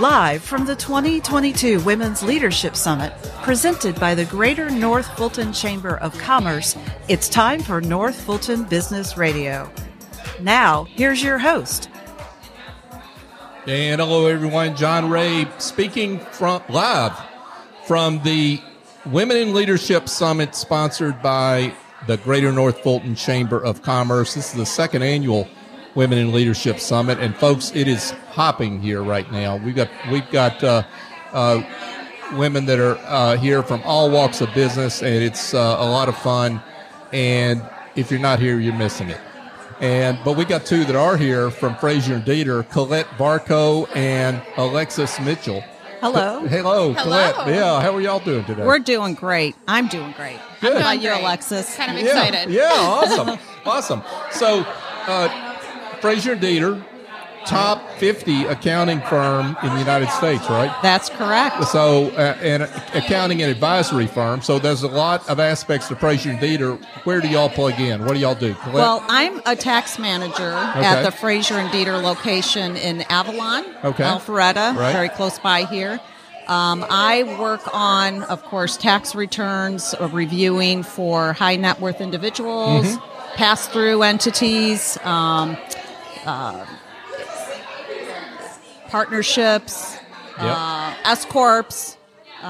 Live from the 2022 Women's Leadership Summit, presented by the Greater North Fulton Chamber of Commerce, it's time for North Fulton Business Radio. Now, here's your host. And hello, everyone. John Ray speaking from live from the Women in Leadership Summit, sponsored by the Greater North Fulton Chamber of Commerce. This is the second annual Women in Leadership Summit, and folks, it is hopping here right now. We've got we've got uh, uh, women that are uh, here from all walks of business, and it's uh, a lot of fun. And if you're not here, you're missing it. And but we got two that are here from Frazier and Deeter, Colette Varco and Alexis Mitchell. Hello. Hello, Hello. Colette. Yeah, how are y'all doing today? We're doing great. I'm doing great. Good. How about Doing you, great. Alexis? Kind of yeah, excited. Yeah, awesome, awesome. So, uh, Frazier and Deeter, top 50 accounting firm in the United States, right? That's correct. So, uh, and accounting and advisory firm. So, there's a lot of aspects to Frazier and Deeter. Where do y'all plug in? What do y'all do? Well, I'm a tax manager Okay. at the Frazier and Deeter location in Avalon, Okay. Alpharetta, Right. very close by here. Um, I work on, of course, tax returns, uh, reviewing for high net worth individuals, Mm-hmm. pass through entities, um, uh, partnerships, uh, S corps.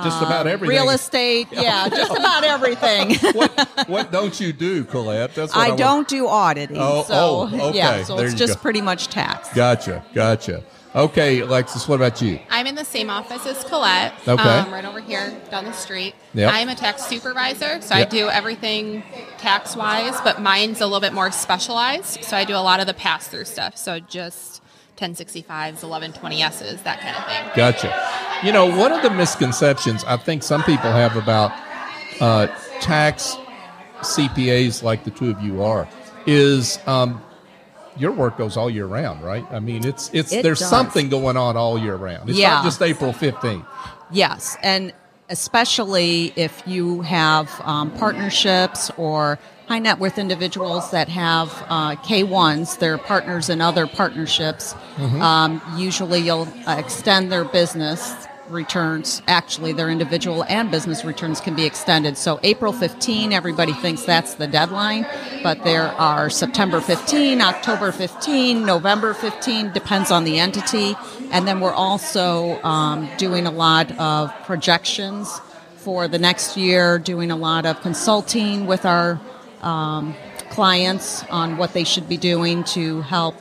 just about everything. Real estate, yeah, just about everything. what, what don't you do, Colette? That's what I want- don't do auditing, Oh, so oh, okay. yeah, so There it's just go. pretty much tax. Gotcha, gotcha. Okay, Alexis, what about you? I'm in the same office as Colette. Okay. Um, right over here down the street. Yep. I'm a tax supervisor, so Yep. I do everything tax wise, but mine's a little bit more specialized. So I do a lot of the pass through stuff. So just 1065s, 1120Ss, that kind of thing. Gotcha. You know, one of the misconceptions I think some people have about uh, tax CPAs, like the two of you are, is um, your work goes all year round, right? I mean, it's it's It there's does. something going on all year round. It's Yeah. not just April fifteenth. Yes, and especially if you have um, partnerships or high net worth individuals that have uh, K1s, they're partners in other partnerships. Mm-hmm. Um, usually you'll uh, extend their business returns. Actually, their individual and business returns can be extended. So April 15, everybody thinks that's the deadline, but there are September 15, October 15, November 15, depends on the entity. And then we're also um, doing a lot of projections for the next year, doing a lot of consulting with our um, clients on what they should be doing to help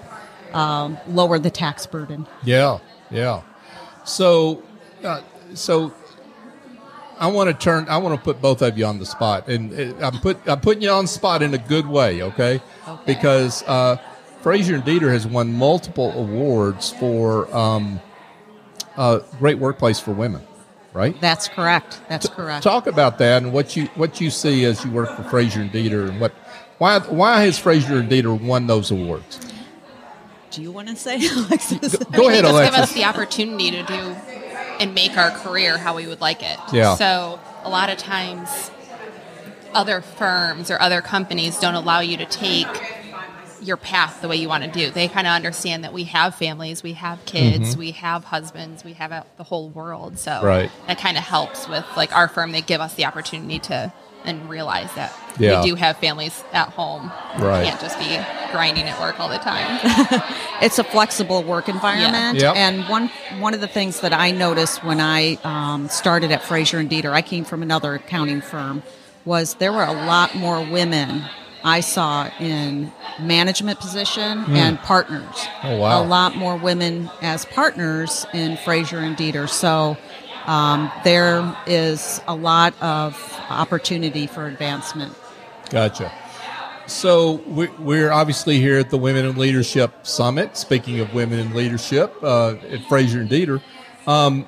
um, lower the tax burden. Yeah, yeah. So, uh, so I want to turn. I want to put both of you on the spot, and uh, I'm put. I'm putting you on the spot in a good way, okay? Okay. Because uh, Frazier and Deeter has won multiple awards for um, uh, great workplace for women, right? That's correct. That's correct. Talk about that and what you what you see as you work for Frazier and Deeter, and what why why has Frazier and Deeter won those awards? Do you want to say, Alexis? Go ahead, They just give us the opportunity to do and make our career how we would like it. Yeah. So a lot of times, other firms or other companies don't allow you to take your path the way you want to do. They kind of understand that we have families, we have kids, we have husbands, we have a, the whole world. So Mm-hmm. Right. that kind of helps with like our firm. They give us the opportunity to and realize that Yeah. we do have families at home. Right. We can't just be grinding at work all the time. it's a flexible work environment, Yep. and one one of the things that I noticed when I um, started at Frazier and Deeter, I came from another accounting firm, was there were a lot more women I saw in management position and partners. Oh, wow. A lot more women as partners in Frazier and Deeter. So. Um, there is a lot of opportunity for advancement. Gotcha. So we- we're obviously here at the Women in Leadership Summit. Speaking of women in leadership uh, at Frazier and Deeter, um,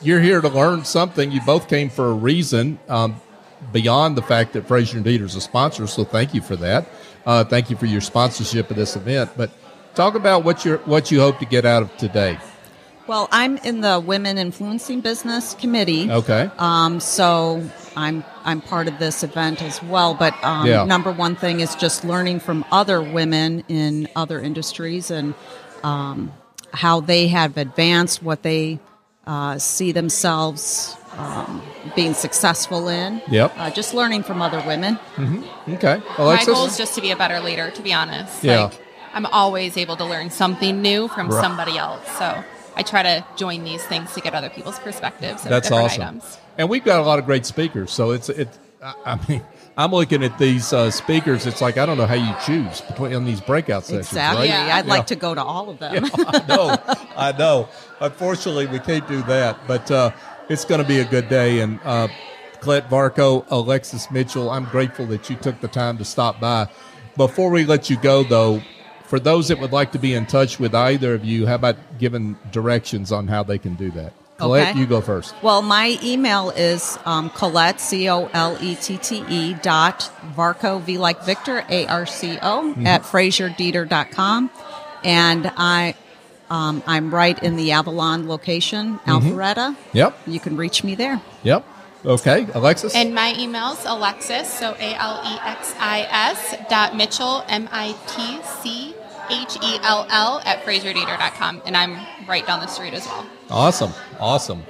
you're here to learn something. You both came for a reason um, beyond the fact that Frazier and Deeter is a sponsor. So thank you for that. Uh, thank you for your sponsorship of this event. But talk about what you what you hope to get out of today. Well, I'm in the Women Influencing Business Committee. Okay. Um, so I'm I'm part of this event as well. But um, Yeah. number one thing is just learning from other women in other industries, and um, how they have advanced, what they uh, see themselves um, being successful in. Yep. Uh, just learning from other women. Okay. My goal is just to be a better leader, to be honest. Yeah. Like, I'm always able to learn something new from Right. somebody else. So I try to join these things to get other people's perspectives of That's different awesome. items. And we've got a lot of great speakers. So it's it. I- I mean, I'm looking at these uh, speakers. It's like I don't know how you choose between on these breakout sessions. Exactly. Right? Yeah. I'd Yeah. like to go to all of them. I know. I know. Unfortunately, we can't do that. But uh, it's going to be a good day. And uh, Colette Varco, Alexis Mitchell, I'm grateful that you took the time to stop by. Before we let you go, though, for those that would like to be in touch with either of you, how about giving directions on how they can do that? Colette, Okay. you go first. Well, my email is um, Colette, C O L E T T E dot Varco, V like Victor, A R C O, Mm-hmm. at FrazierDeeter.com. And I, um, I'm right in the Avalon location, Mm-hmm. Alpharetta. Yep. You can reach me there. Yep. Okay. Alexis? And my email's Alexis, so A L E X I S dot Mitchell, M I T C H E L L at FrazierDeeter.com. And I'm right down the street as well. Awesome, awesome.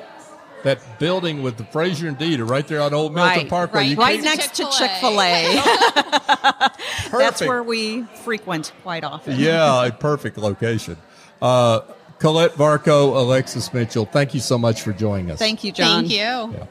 That building with the Frazier and Deeter right there on Old Milton Right, Parkway. right. You Right can't- next to Chick-fil-A. Chick fil A. That's where we frequent quite often. yeah, a perfect location. Uh, Colette Varco, Alexis Mitchell, thank you so much for joining us. Thank you, John. Thank you. Yeah.